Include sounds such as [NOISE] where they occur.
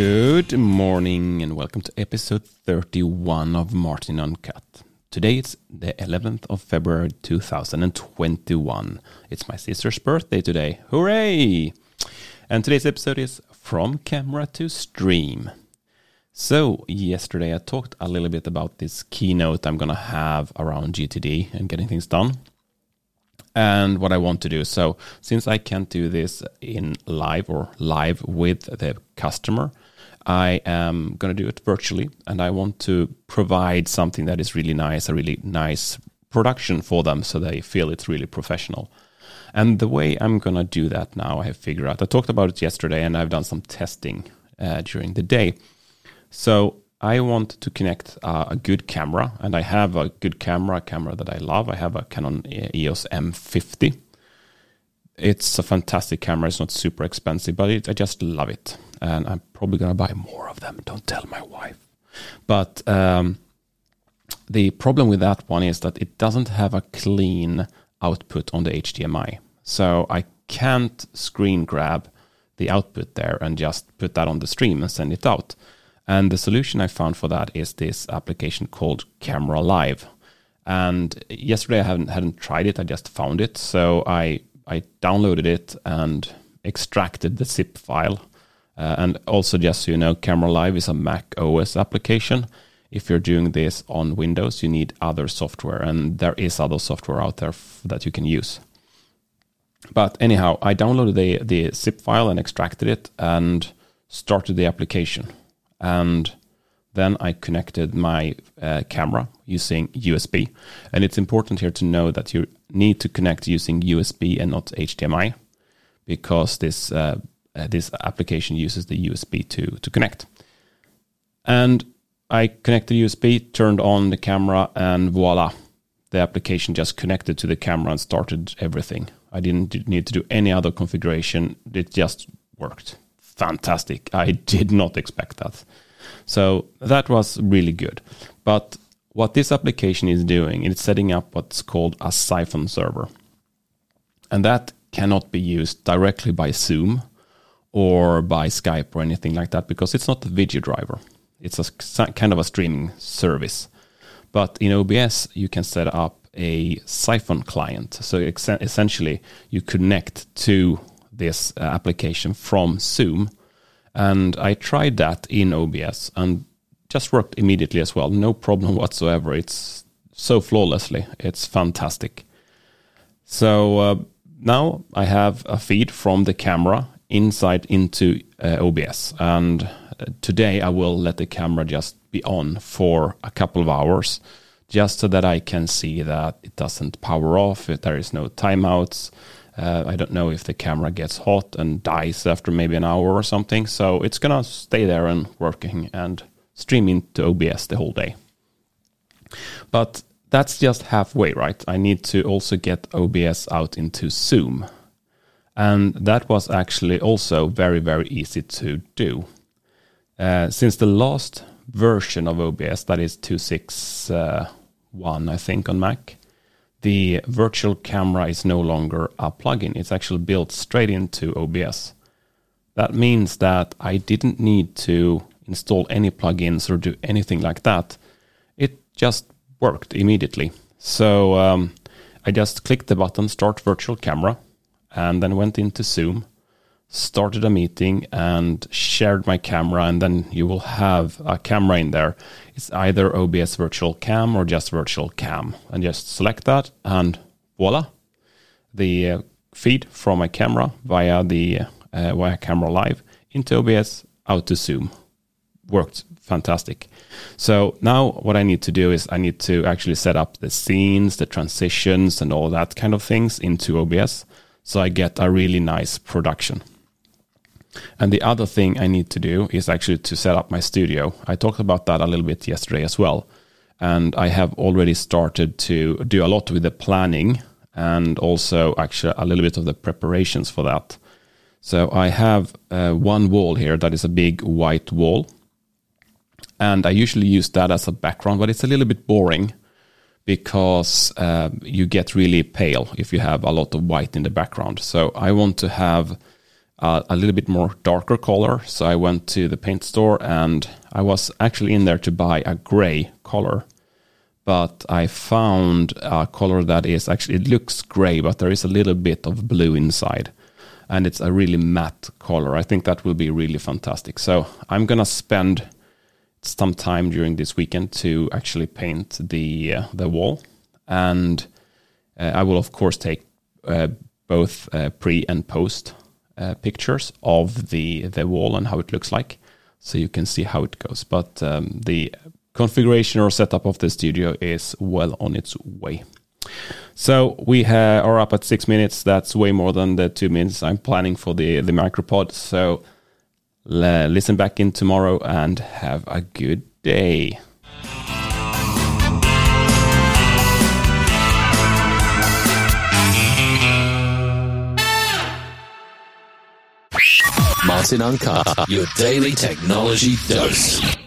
Good morning and welcome to episode 31 of Martin Uncut. Today it's the 11th of February 2021. It's my sister's birthday today. Hooray! And today's episode is From Camera to Stream. So, yesterday I talked a little bit about this keynote I'm going to have around GTD and getting things done and what I want to do. So, since I can't do this in live or live with the customer, I am going to do it virtually and I want to provide something that is really nice, a really nice production for them so they feel it's really professional. And the way I'm going to do that now, I have figured out. I talked about it yesterday and I've done some testing uh, during the day. So I want to connect uh, a good camera, and I have a good camera, a camera that I love. I have a Canon EOS M50. It's a fantastic camera. It's not super expensive, but it, I just love it, and I'm probably gonna buy more of them. Don't tell my wife. But um, the problem with that one is that it doesn't have a clean output on the HDMI, so I can't screen grab the output there and just put that on the stream and send it out. And the solution I found for that is this application called Camera Live. And yesterday I hadn't hadn't tried it. I just found it, so I I downloaded it and extracted the zip file. Uh, and also, just so you know, Camera Live is a Mac OS application. If you're doing this on Windows, you need other software, and there is other software out there f- that you can use. But anyhow, I downloaded the the zip file and extracted it and started the application and then I connected my uh, camera using USB. And it's important here to know that you need to connect using USB and not HDMI because this uh, uh, this application uses the USB to to connect. And I connected USB, turned on the camera, and voila, the application just connected to the camera and started everything. I didn't need to do any other configuration. It just worked fantastic. I [LAUGHS] did not expect that. So that was really good. But what this application is doing, it's setting up what's called a Syphon server. And that cannot be used directly by Zoom or by Skype or anything like that because it's not a video driver. It's a kind of a streaming service. But in OBS, you can set up a Syphon client. So essentially, you connect to this uh, application from Zoom. And I tried that in OBS and just worked immediately as well. No problem [LAUGHS] whatsoever. It's so flawlessly. It's fantastic. So uh, now I have a feed from the camera inside into uh, OBS. And uh, today I will let the camera just be on for a couple of hours just so that I can see that it doesn't power off, if there is no timeouts, uh, I don't know if the camera gets hot and dies after maybe an hour or something. So it's going to stay there and working and stream into OBS the whole day. But that's just halfway, right? I need to also get OBS out into Zoom. And that was actually also very, very easy to do. Uh, since the last version of OBS, that is 261, I think, on Mac, the virtual camera is no longer a plugin. It's actually built straight into OBS. That means that I didn't need to install any plugins or do anything like that. It just worked immediately. So um, I just clicked the button Start Virtual Camera and then went into Zoom started a meeting and shared my camera and then you will have a camera in there. It's either obs virtual cam or just virtual cam. And just select that and voila. The uh, feed from my camera via the uh, via camera live into obs out to zoom. Worked fantastic. So now what i need to do is i need to actually set up the scenes the transitions and all that kind of things into obs so i get a really nice production and the other thing I need to do is actually to set up my studio. I talked about that a little bit yesterday as well. And I have already started to do a lot with the planning and also actually a little bit of the preparations for that. So I have uh, one wall here that is a big white wall. And I usually use that as a background, but it's a little bit boring because uh, you get really pale if you have a lot of white in the background. So I want to have uh, a little bit more darker color. So I went to the paint store and I was actually in there to buy a gray color. But I found a color that is actually, it looks gray, but there is a little bit of blue inside. And it's a really matte color. I think that will be really fantastic. So I'm going to spend some time during this weekend to actually paint the, uh, the wall. And uh, I will, of course, take uh, both uh, pre and post uh, pictures of the the wall and how it looks like, so you can see how it goes. But um, the configuration or setup of the studio is well on its way. So we ha- are up at six minutes. That's way more than the two minutes I'm planning for the the micropod. So l- listen back in tomorrow and have a good day. Martin Uncut, your daily technology dose.